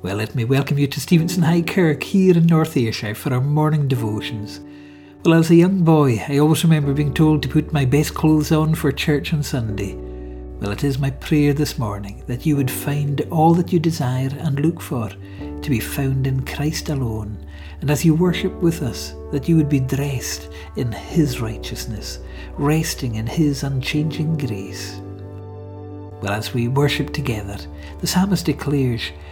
Well, let me welcome you to Stevenston High Kirk here in North Ayrshire for our morning devotions. Well, as a young boy, I always remember being told to put my best clothes on for church on Sunday. Well, it is my prayer this morning that you would find all that you desire and look for to be found in Christ alone, and as you worship with us, that you would be dressed in His righteousness, resting in His unchanging grace. Well, as we worship together, the psalmist declares,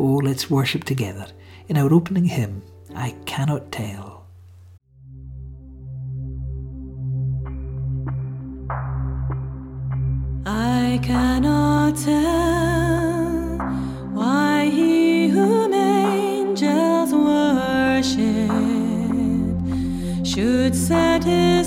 Oh, let's worship together in our opening hymn, I Cannot Tell. I cannot tell why he whom angels worship should set his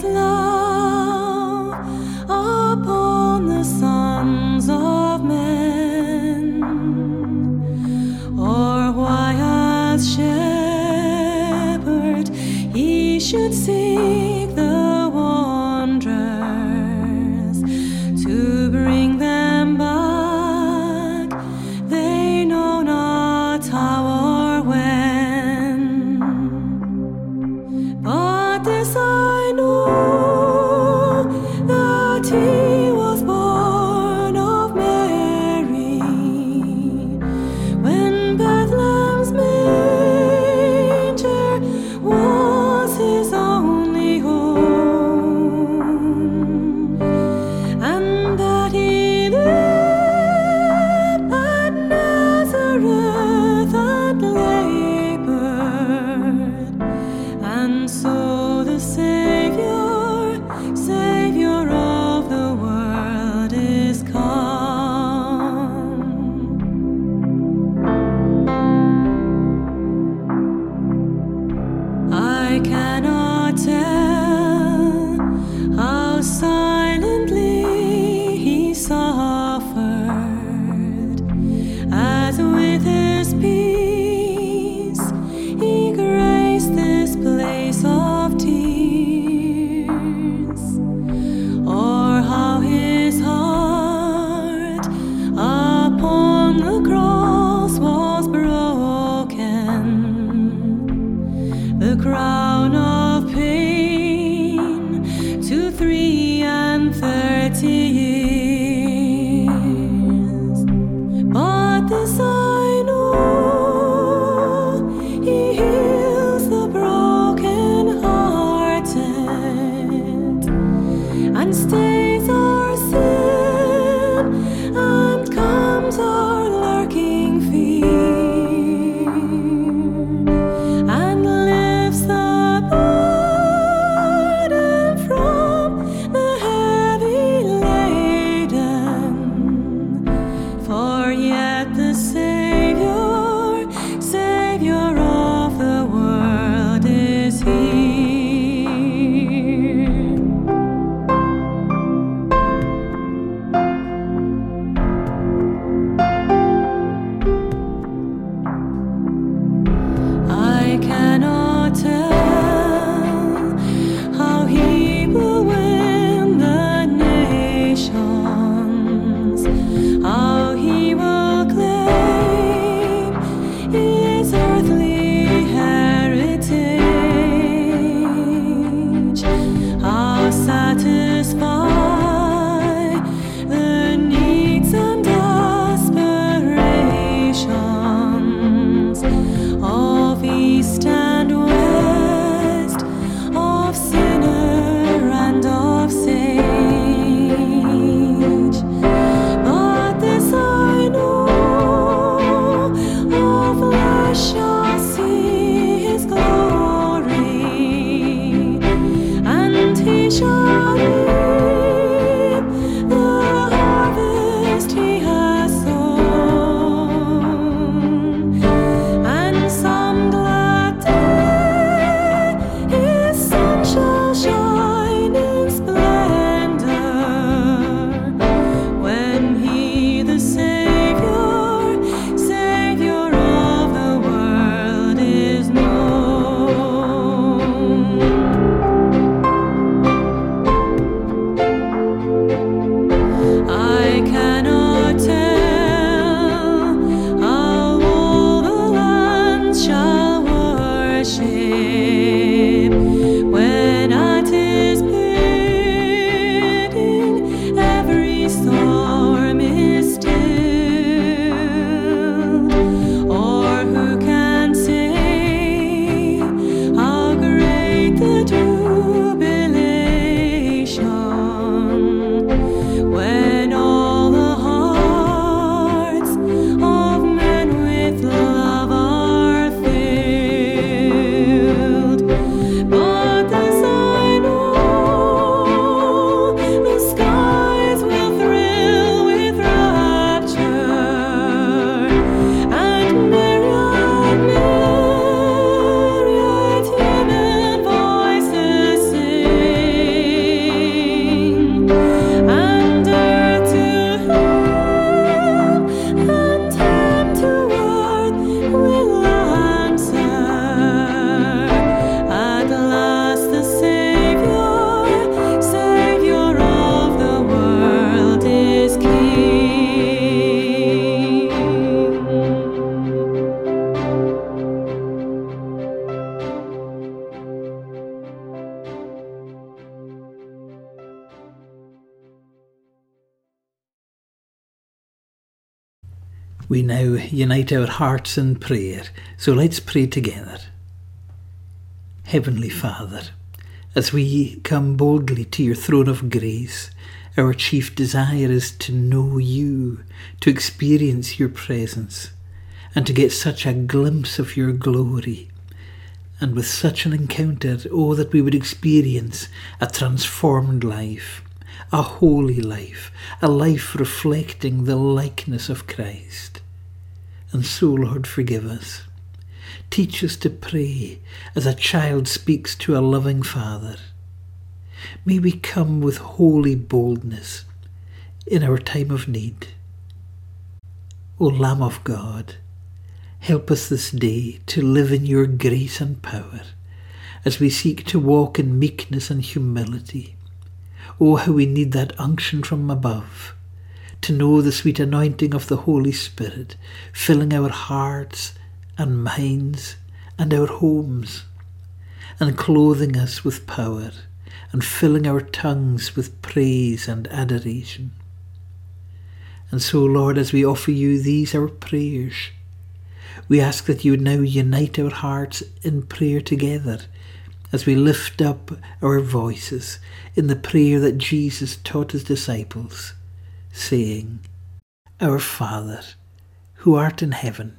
thirty years. We now unite our hearts in prayer, so let's pray together. Heavenly Father, as we come boldly to your throne of grace, our chief desire is to know you, to experience your presence, and to get such a glimpse of your glory. And with such an encounter, oh, that we would experience a transformed life, a holy life, a life reflecting the likeness of Christ. And so, Lord, forgive us. Teach us to pray as a child speaks to a loving Father May we come with holy boldness in our time of need. O Lamb of God, help us this day to live in your grace and power as we seek to walk in meekness and humility. Oh, how we need that unction from above to know the sweet anointing of the Holy Spirit filling our hearts and minds and our homes and clothing us with power and filling our tongues with praise and adoration. And so, Lord, as we offer you these our prayers, we ask that you would now unite our hearts in prayer together as we lift up our voices in the prayer that Jesus taught his disciples, saying, Our Father, who art in heaven,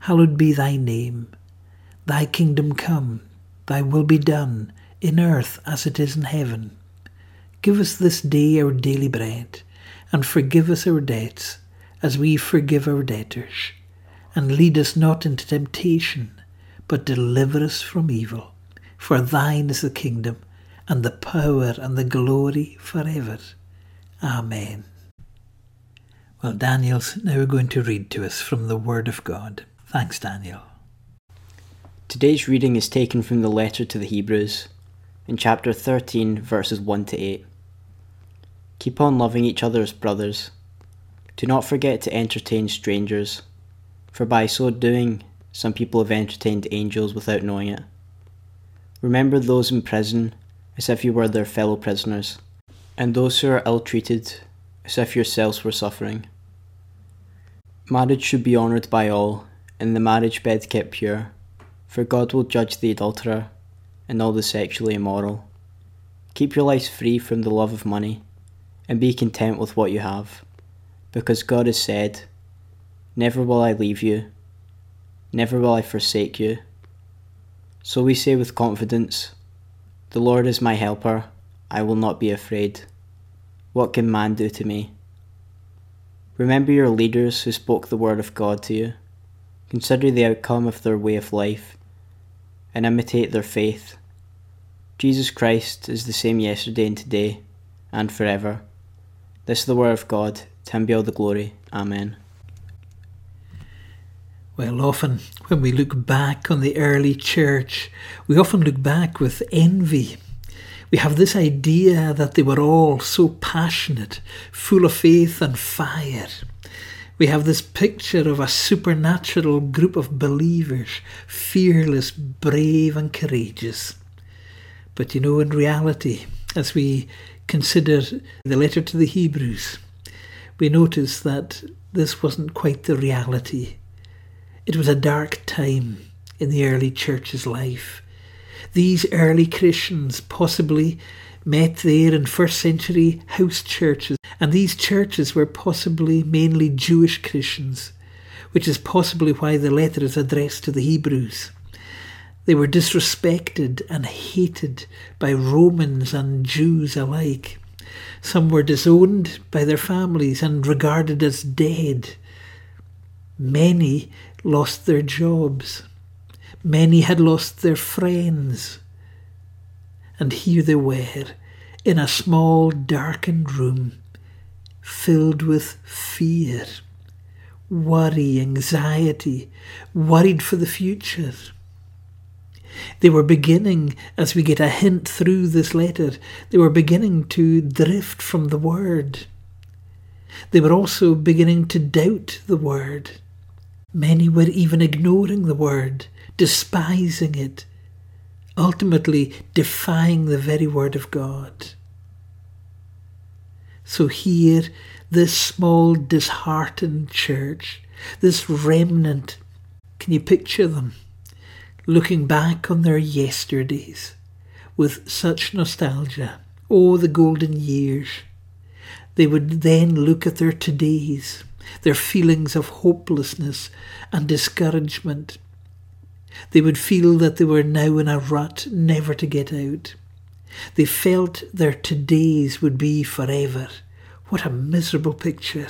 hallowed be thy name. Thy kingdom come, thy will be done in earth as it is in heaven. Give us this day our daily bread, and forgive us our debts, as we forgive our debtors. And lead us not into temptation, but deliver us from evil. For thine is the kingdom, and the power, and the glory forever. Amen. Well, Daniel's now going to read to us from the Word of God. Thanks, Daniel. Today's reading is taken from the letter to the Hebrews, in chapter 13, verses 1 to 8. Keep on loving each other as brothers. Do not forget to entertain strangers, for by so doing, some people have entertained angels without knowing it. Remember those in prison as if you were their fellow prisoners, and those who are ill treated as if yourselves were suffering. Marriage should be honoured by all, and the marriage bed kept pure, for God will judge the adulterer and all the sexually immoral. Keep your lives free from the love of money and be content with what you have, because God has said, Never will I leave you, never will I forsake you. So we say with confidence, The Lord is my helper, I will not be afraid. What can man do to me? Remember your leaders who spoke the word of God to you. Consider the outcome of their way of life and imitate their faith. Jesus Christ is the same yesterday and today and forever. This is the word of God. To him be all the glory. Amen. Well, often when we look back on the early church, we often look back with envy. We have this idea that they were all so passionate, full of faith and fire. We have this picture of a supernatural group of believers, fearless, brave, and courageous. But you know, in reality, as we consider the letter to the Hebrews, we notice that this wasn't quite the reality. It was a dark time in the early church's life. These early Christians possibly met there in first century house churches, and these churches were possibly mainly Jewish Christians, which is possibly why the letter is addressed to the Hebrews. They were disrespected and hated by Romans and Jews alike. Some were disowned by their families and regarded as dead. Many lost their jobs. Many had lost their friends. And here they were, in a small darkened room, filled with fear, worry, anxiety, worried for the future. They were beginning, as we get a hint through this letter, they were beginning to drift from the word. They were also beginning to doubt the word. Many were even ignoring the word, despising it, ultimately defying the very word of God. So here, this small, disheartened church This remnant, can you picture them? Looking back on their yesterdays with such nostalgia. Oh, the golden years. They would then look at their todays, their feelings of hopelessness and discouragement. They would feel that they were now in a rut never to get out. They felt their todays would be forever. What a miserable picture.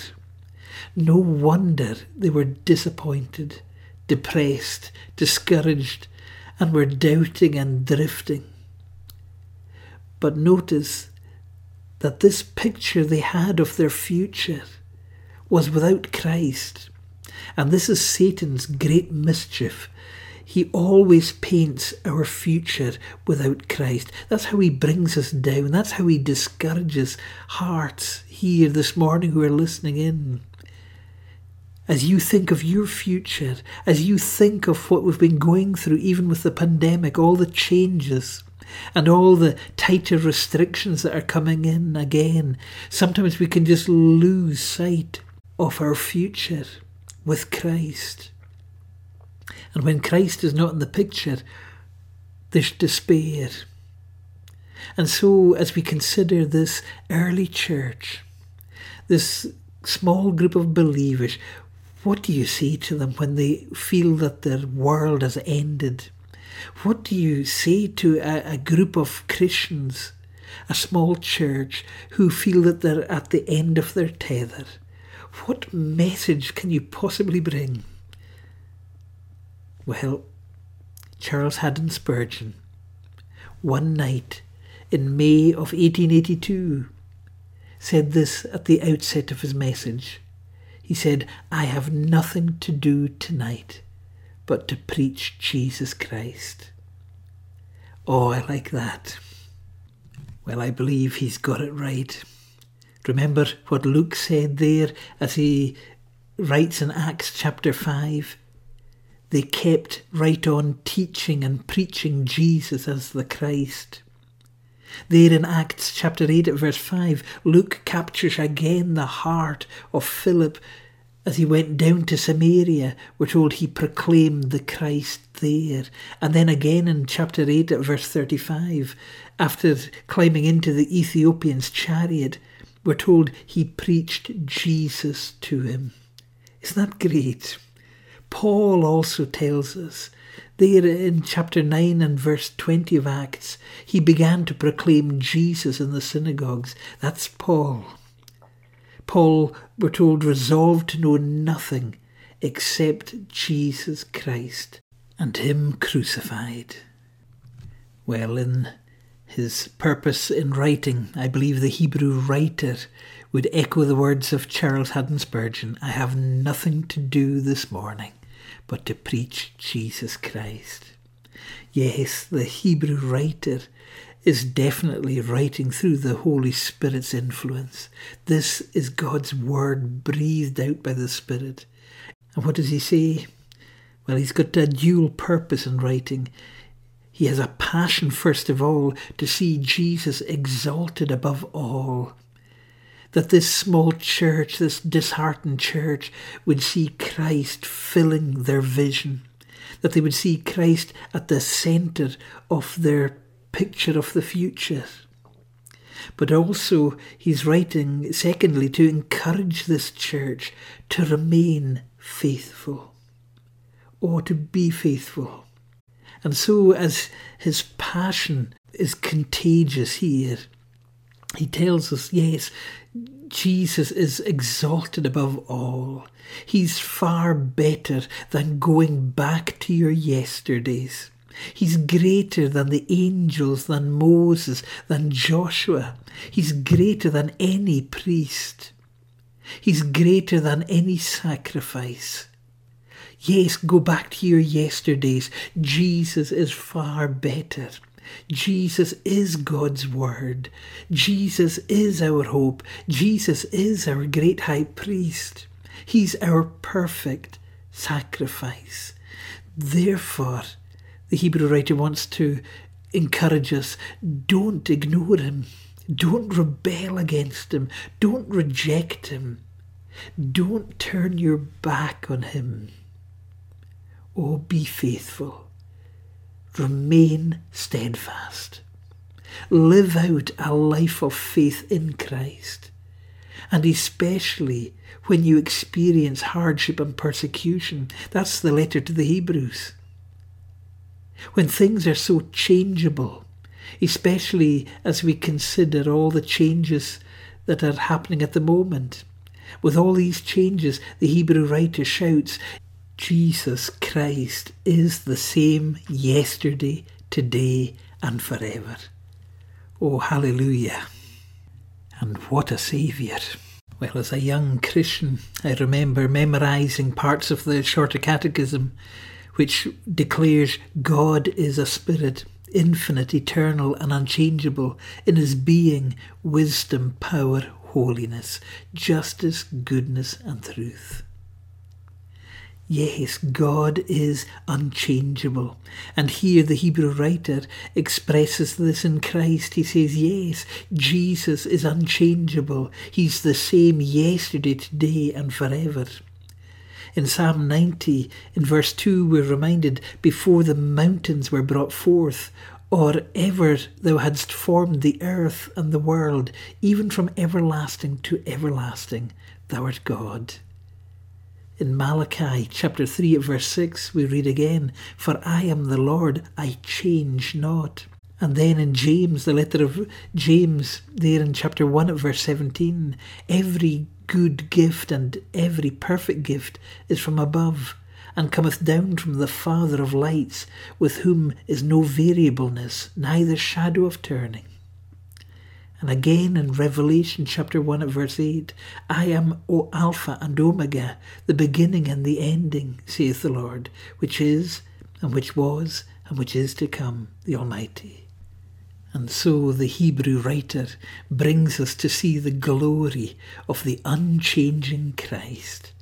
No wonder they were disappointed, depressed, discouraged, and were doubting and drifting. But notice that this picture they had of their future was without Christ. And this is Satan's great mischief. He always paints our future without Christ. That's how he brings us down. That's how he discourages hearts here this morning who are listening in. As you think of your future, as you think of what we've been going through, even with the pandemic, all the changes, and all the tighter restrictions that are coming in again, sometimes we can just lose sight of our future with Christ. And when Christ is not in the picture, there's despair. And so, as we consider this early church, this small group of believers, what do you say to them when they feel that their world has ended? What do you say to a, a group of Christians, a small church, who feel that they're at the end of their tether? What message can you possibly bring? Well, Charles Haddon Spurgeon, one night in May of 1882, said this at the outset of his message. He said, I have nothing to do tonight but to preach Jesus Christ. Oh, I like that. Well, I believe he's got it right. Remember what Luke said there as he writes in Acts chapter 5? They kept right on teaching and preaching Jesus as the Christ. There in Acts chapter 8 at verse 5, Luke captures again the heart of Philip as he went down to Samaria. We're told he proclaimed the Christ there. And then again in chapter 8 at verse 35, after climbing into the Ethiopian's chariot, we're told he preached Jesus to him. Isn't that great? Paul also tells us there in chapter 9 and verse 20 of Acts, he began to proclaim Jesus in the synagogues. That's Paul. Paul, we're told, resolved to know nothing except Jesus Christ and Him crucified. Well, in his purpose in writing, I believe the Hebrew writer would echo the words of Charles Haddon Spurgeon I have nothing to do this morning but to preach Jesus Christ. Yes, the Hebrew writer is definitely writing through the Holy Spirit's influence. This is God's word breathed out by the Spirit. And what does he say? Well, he's got a dual purpose in writing. He has a passion, first of all, to see Jesus exalted above all that this small church, this disheartened church, would see Christ filling their vision, that they would see Christ at the centre of their picture of the future. But also, he's writing, secondly, to encourage this church to remain faithful, or to be faithful. And so, as his passion is contagious here, he tells us, yes, Jesus is exalted above all. He's far better than going back to your yesterdays. He's greater than the angels, than Moses, than Joshua. He's greater than any priest. He's greater than any sacrifice. Yes, go back to your yesterdays. Jesus is far better. Jesus is God's Word. Jesus is our hope. Jesus is our great high priest. He's our perfect sacrifice. Therefore, the Hebrew writer wants to encourage us don't ignore him, don't rebel against him, don't reject him. Don't turn your back on him. Oh, be faithful. Remain steadfast. Live out a life of faith in Christ. And especially when you experience hardship and persecution. That's the letter to the Hebrews. When things are so changeable, especially as we consider all the changes that are happening at the moment. With all these changes, the Hebrew writer shouts, Jesus Christ is the same yesterday, today, and forever. Oh, hallelujah. And what a Saviour. Well, as a young Christian, I remember memorising parts of the Shorter Catechism, which declares God is a spirit, infinite, eternal, and unchangeable in his being, wisdom, power, holiness, justice, goodness, and truth. Yes, God is unchangeable. And here the Hebrew writer expresses this in Christ. He says, Yes, Jesus is unchangeable. He's the same yesterday, today, and forever. In Psalm 90, in verse 2, we're reminded, Before the mountains were brought forth, or ever thou hadst formed the earth and the world, even from everlasting to everlasting, thou art God. In Malachi chapter 3 verse 6, we read again, For I am the Lord, I change not. And then in James, the letter of James, there in chapter 1 at verse 17, every good gift and every perfect gift is from above, and cometh down from the Father of lights, with whom is no variableness, neither shadow of turning. And again in Revelation chapter 1 at verse 8, I am O Alpha and Omega, the beginning and the ending, saith the Lord, which is, and which was, and which is to come, the Almighty. And so the Hebrew writer brings us to see the glory of the unchanging Christ.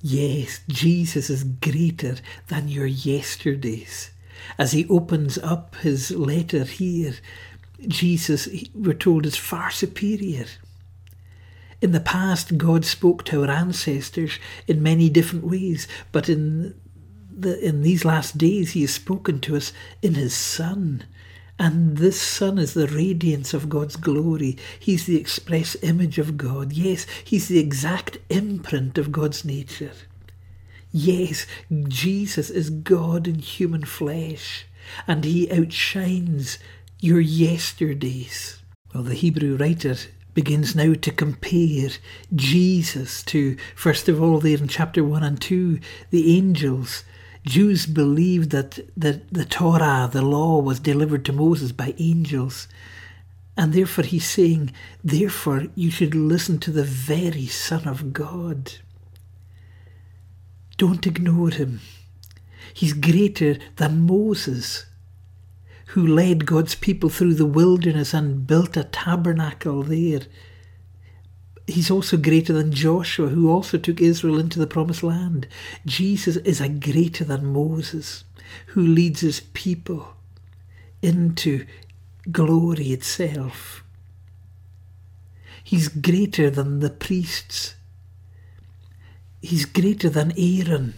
Yes, Jesus is greater than your yesterdays. As he opens up his letter here, Jesus, we're told, is far superior. In the past, God spoke to our ancestors in many different ways, but in the, in these last days, He has spoken to us in His Son. And this Son is the radiance of God's glory. He's the express image of God. Yes, He's the exact imprint of God's nature. Yes, Jesus is God in human flesh, and He outshines your yesterdays. Well, the Hebrew writer begins now to compare Jesus to, first of all, there in chapter 1 and 2, the angels. Jews believed that, that the Torah, the law, was delivered to Moses by angels. And therefore, he's saying, therefore, you should listen to the very Son of God. Don't ignore him. He's greater than Moses who led God's people through the wilderness and built a tabernacle there. He's also greater than Joshua, who also took Israel into the promised land. Jesus is a greater than Moses, who leads his people into glory itself. He's greater than the priests. He's greater than Aaron,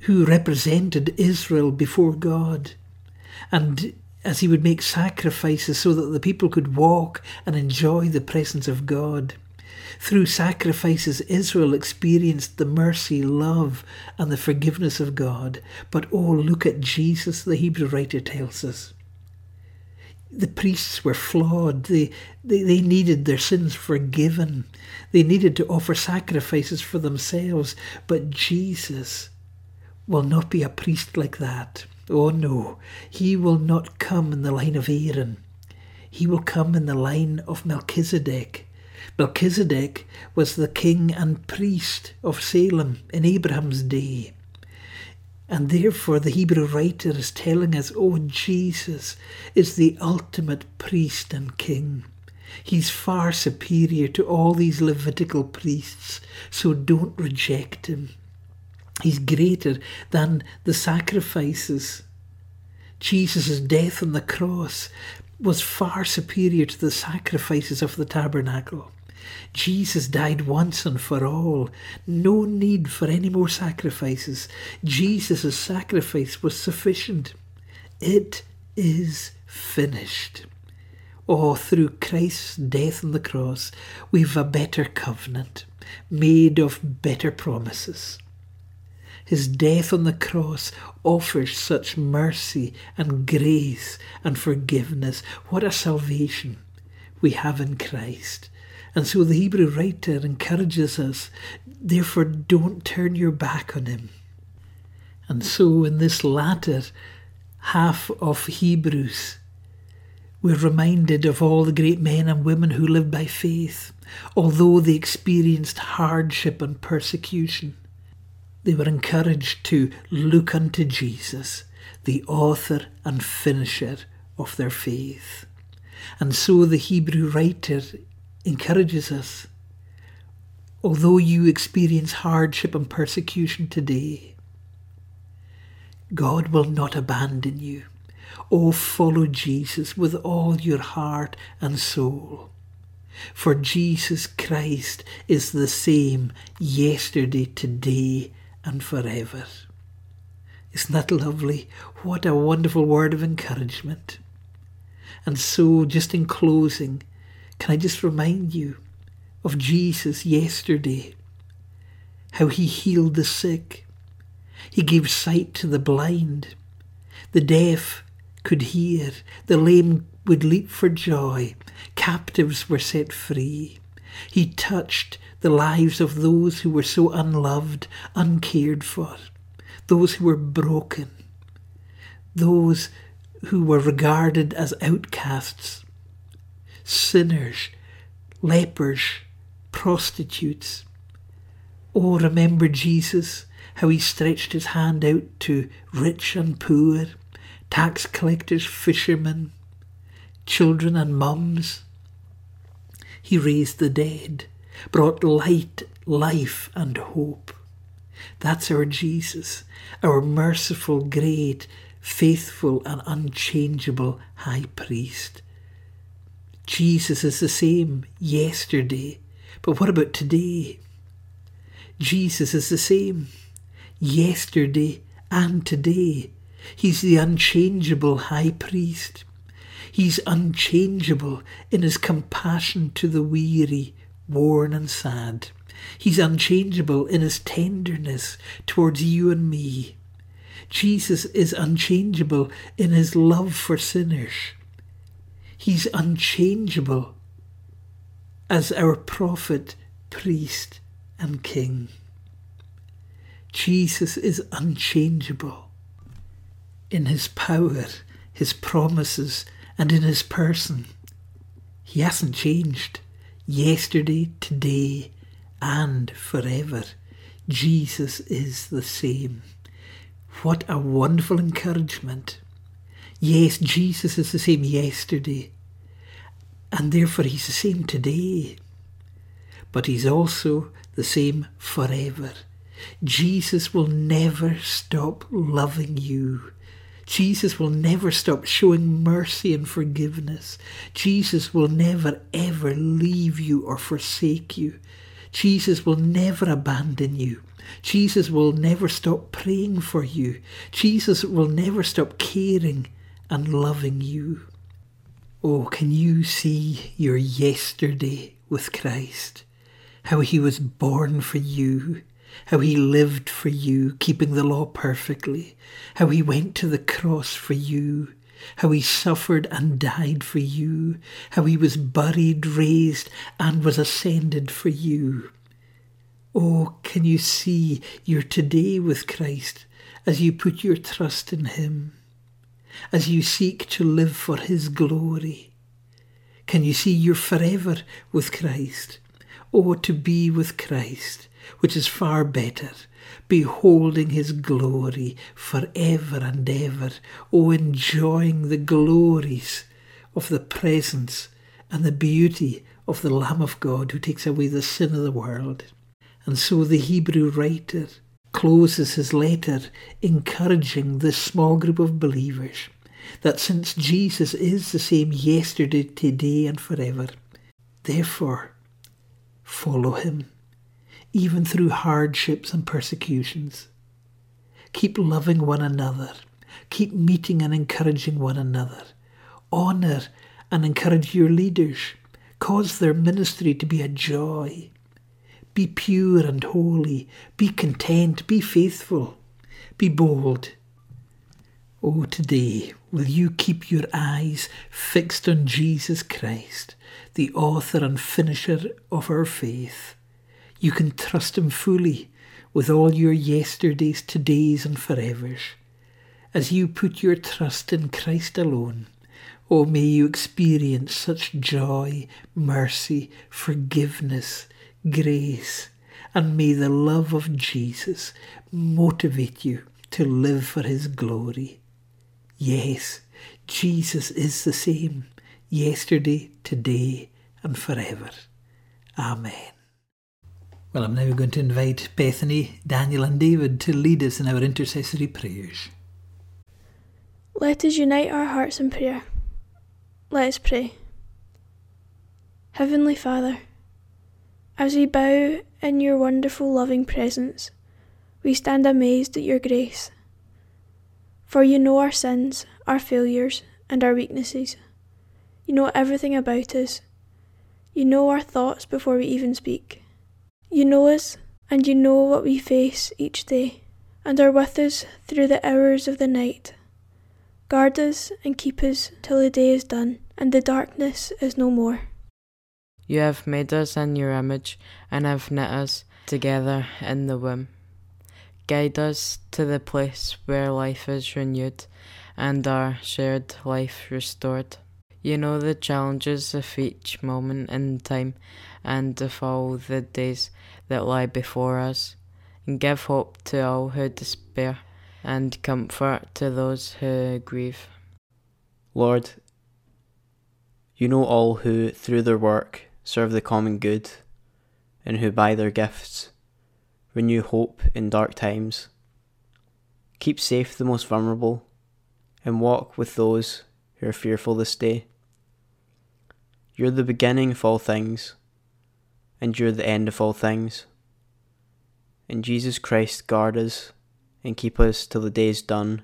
who represented Israel before God. And as he would make sacrifices so that the people could walk and enjoy the presence of God. Through sacrifices, Israel experienced the mercy, love, and the forgiveness of God. But oh, look at Jesus, the Hebrew writer tells us. The priests were flawed. They, they, they needed their sins forgiven. They needed to offer sacrifices for themselves. But Jesus will not be a priest like that. Oh no, he will not come in the line of Aaron. He will come in the line of Melchizedek. Melchizedek was the king and priest of Salem in Abraham's day. And therefore, the Hebrew writer is telling us, oh, Jesus is the ultimate priest and king. He's far superior to all these Levitical priests, so don't reject him. He's greater than the sacrifices. Jesus' death on the cross was far superior to the sacrifices of the tabernacle. Jesus died once and for all. No need for any more sacrifices. Jesus' sacrifice was sufficient. It is finished. Oh, through Christ's death on the cross, we've a better covenant, made of better promises. His death on the cross offers such mercy and grace and forgiveness. What a salvation we have in Christ. And so the Hebrew writer encourages us, therefore, don't turn your back on him. And so, in this latter half of Hebrews, we're reminded of all the great men and women who lived by faith, although they experienced hardship and persecution. They were encouraged to look unto Jesus, the author and finisher of their faith. And so the Hebrew writer encourages us. Although you experience hardship and persecution today, God will not abandon you. Oh, follow Jesus with all your heart and soul. For Jesus Christ is the same yesterday, today, and forever. Isn't that lovely? What a wonderful word of encouragement. And so, just in closing, can I just remind you of Jesus yesterday? How he healed the sick. He gave sight to the blind. The deaf could hear. The lame would leap for joy. Captives were set free. He touched the lives of those who were so unloved, uncared for, those who were broken, those who were regarded as outcasts, sinners, lepers, prostitutes. Oh, remember Jesus, how he stretched his hand out to rich and poor, tax collectors, fishermen, children and mums. He raised the dead, brought light, life, and hope. That's our Jesus, our merciful, great, faithful, and unchangeable High Priest. Jesus is the same yesterday, but what about today? Jesus is the same yesterday and today. He's the unchangeable high priest. He's unchangeable in his compassion to the weary, worn, and sad. He's unchangeable in his tenderness towards you and me. Jesus is unchangeable in his love for sinners. He's unchangeable as our prophet, priest, and king. Jesus is unchangeable in his power, his promises, and in his person. He hasn't changed yesterday, today, and forever. Jesus is the same. What a wonderful encouragement. Yes, Jesus is the same yesterday, and therefore he's the same today. But he's also the same forever. Jesus will never stop loving you. Jesus will never stop showing mercy and forgiveness. Jesus will never ever leave you or forsake you. Jesus will never abandon you. Jesus will never stop praying for you. Jesus will never stop caring and loving you. Oh, can you see your yesterday with Christ? How he was born for you, how he lived for you, keeping the law perfectly, how he went to the cross for you, how he suffered and died for you, how he was buried, raised, and was ascended for you. Oh, can you see your today with Christ as you put your trust in him? as you seek to live for His glory? Can you see you're forever with Christ? Oh, to be with Christ, which is far better, beholding His glory for ever and ever. Oh, enjoying the glories of the presence and the beauty of the Lamb of God who takes away the sin of the world. And so the Hebrew writer closes his letter encouraging this small group of believers that since Jesus is the same yesterday, today, and forever, therefore Follow him, even through hardships and persecutions. Keep loving one another. Keep meeting and encouraging one another. Honour and encourage your leaders. Cause their ministry to be a joy. Be pure and holy. Be content. Be faithful. Be bold. Oh, today, will you keep your eyes fixed on Jesus Christ, the author and finisher of our faith? You can trust him fully with all your yesterdays, todays, and forevers. As you put your trust in Christ alone, oh, may you experience such joy, mercy, forgiveness, grace, and may the love of Jesus motivate you to live for his glory. Yes, Jesus is the same, yesterday, today, and forever. Amen. Well, I'm now going to invite Bethany, Daniel, and David to lead us in our intercessory prayers. Let us unite our hearts in prayer. Let us pray. Heavenly Father, as we bow in your wonderful loving presence, we stand amazed at your grace for you know our sins, our failures, and our weaknesses. You know everything about us. You know our thoughts before we even speak. You know us, and you know what we face each day, and are with us through the hours of the night. Guard us and keep us till the day is done, and the darkness is no more. You have made us in your image, and have knit us together in the womb. Guide us to the place where life is renewed and our shared life restored. You know the challenges of each moment in time and of all the days that lie before us, and give hope to all who despair and comfort to those who grieve. Lord, you know all who, through their work, serve the common good, and who by their gifts renew hope in dark times. Keep safe the most vulnerable, and walk with those who are fearful this day. You're the beginning of all things, and you're the end of all things. In Jesus Christ, guard us and keep us till the day is done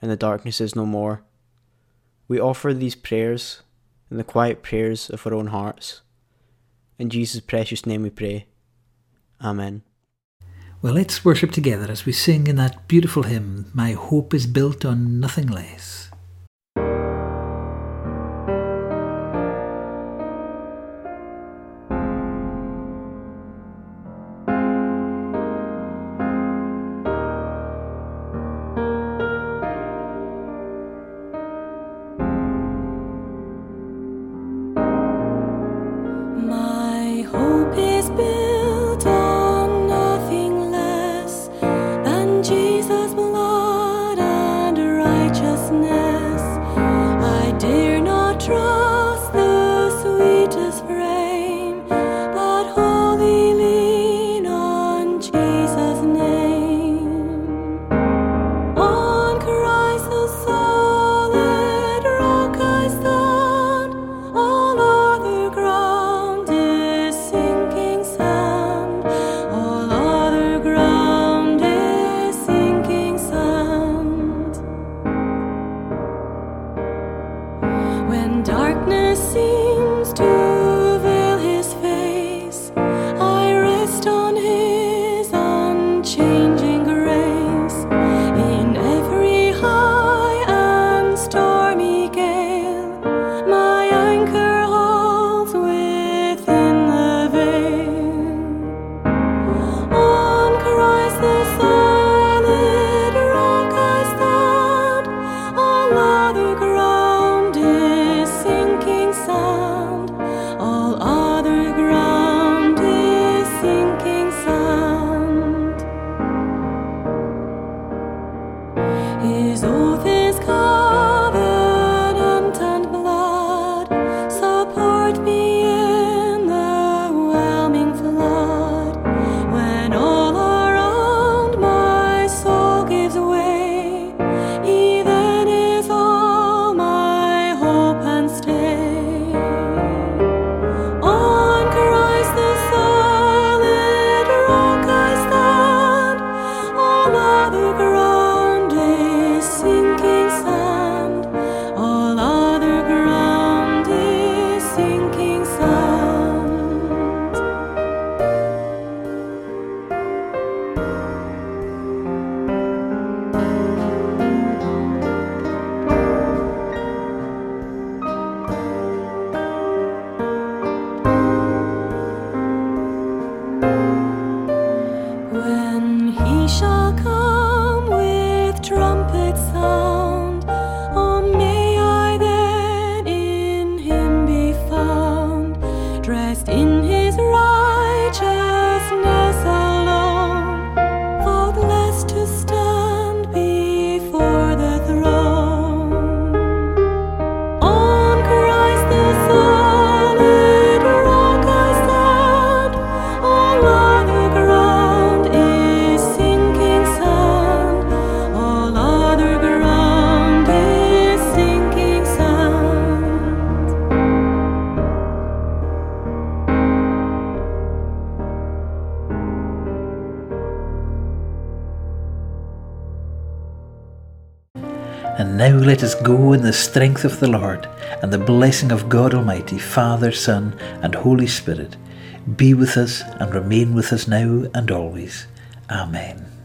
and the darkness is no more. We offer these prayers in the quiet prayers of our own hearts. In Jesus' precious name we pray. Amen. Well, let's worship together as we sing in that beautiful hymn, My Hope is Built on Nothing Less. And now let us go in the strength of the Lord, and the blessing of God Almighty, Father, Son, and Holy Spirit be with us and remain with us now and always. Amen.